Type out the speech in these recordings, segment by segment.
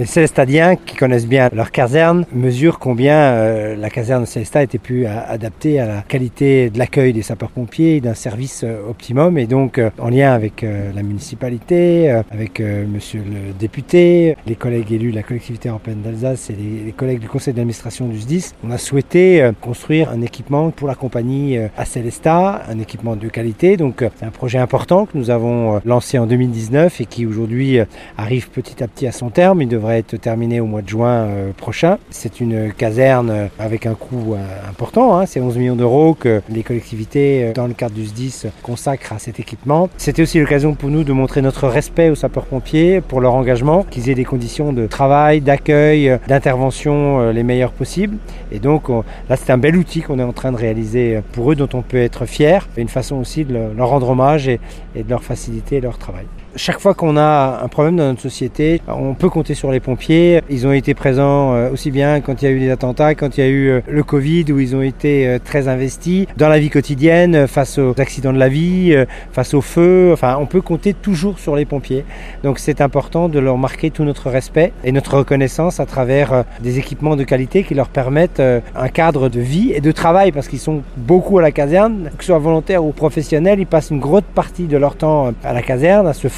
Les Célestadiens, qui connaissent bien leur caserne, mesurent combien euh, la caserne de Célestat était plus adaptée à la qualité de l'accueil des sapeurs-pompiers, d'un service euh, optimum. Et donc, euh, en lien avec la municipalité, avec monsieur le député, les collègues élus de la collectivité européenne d'Alsace et les, collègues du conseil d'administration du SDIS, on a souhaité construire un équipement pour la compagnie à Célestat, un équipement de qualité. Donc, c'est un projet important que nous avons lancé en 2019 et qui aujourd'hui arrive petit à petit à son terme. Il devrait être terminé au mois de juin euh, prochain. C'est une caserne euh, avec un coût euh, important, hein. c'est 11 millions d'euros que les collectivités, dans le cadre du SDIS, consacrent à cet équipement. C'était aussi l'occasion pour nous de montrer notre respect aux sapeurs-pompiers pour leur engagement, qu'ils aient des conditions de travail, d'accueil, d'intervention les meilleures possibles. Et donc là, c'est un bel outil qu'on est en train de réaliser pour eux, dont on peut être fier, une façon aussi de leur rendre hommage et de leur faciliter leur travail. Chaque fois qu'on a un problème dans notre société, on peut compter sur les pompiers. Ils ont été présents euh, aussi bien quand il y a eu des attentats, quand il y a eu euh, le Covid, où ils ont été euh, très investis dans la vie quotidienne, face aux accidents de la vie, face au feu. Enfin, on peut compter toujours sur les pompiers. Donc c'est important de leur marquer tout notre respect et notre reconnaissance à travers des équipements de qualité qui leur permettent un cadre de vie et de travail, parce qu'ils sont beaucoup à la caserne, que ce soit volontaires ou professionnels, ils passent une grosse partie de leur temps à la caserne, à se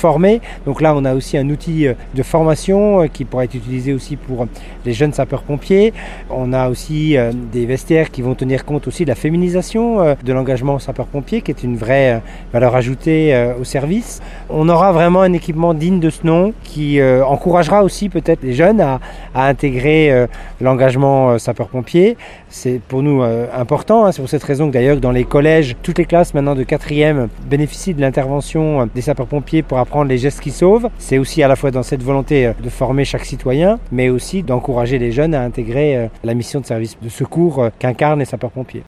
donc là, on a aussi un outil euh, de formation euh, qui pourrait être utilisé aussi pour euh, les jeunes sapeurs-pompiers. On a aussi des vestiaires qui vont tenir compte aussi de la féminisation de l'engagement sapeur-pompier, qui est une vraie valeur ajoutée au service. On aura vraiment un équipement digne de ce nom qui encouragera aussi peut-être les jeunes à, intégrer l'engagement sapeur-pompier. C'est pour nous important. Hein. C'est pour cette raison que d'ailleurs dans les collèges, toutes les classes maintenant de quatrième bénéficient de l'intervention des sapeurs-pompiers pour apprendre prendre les gestes qui sauvent. C'est aussi à la fois dans cette volonté euh, de former chaque citoyen, mais aussi d'encourager les jeunes à intégrer euh, la mission de service de secours euh, qu'incarnent les sapeurs-pompiers.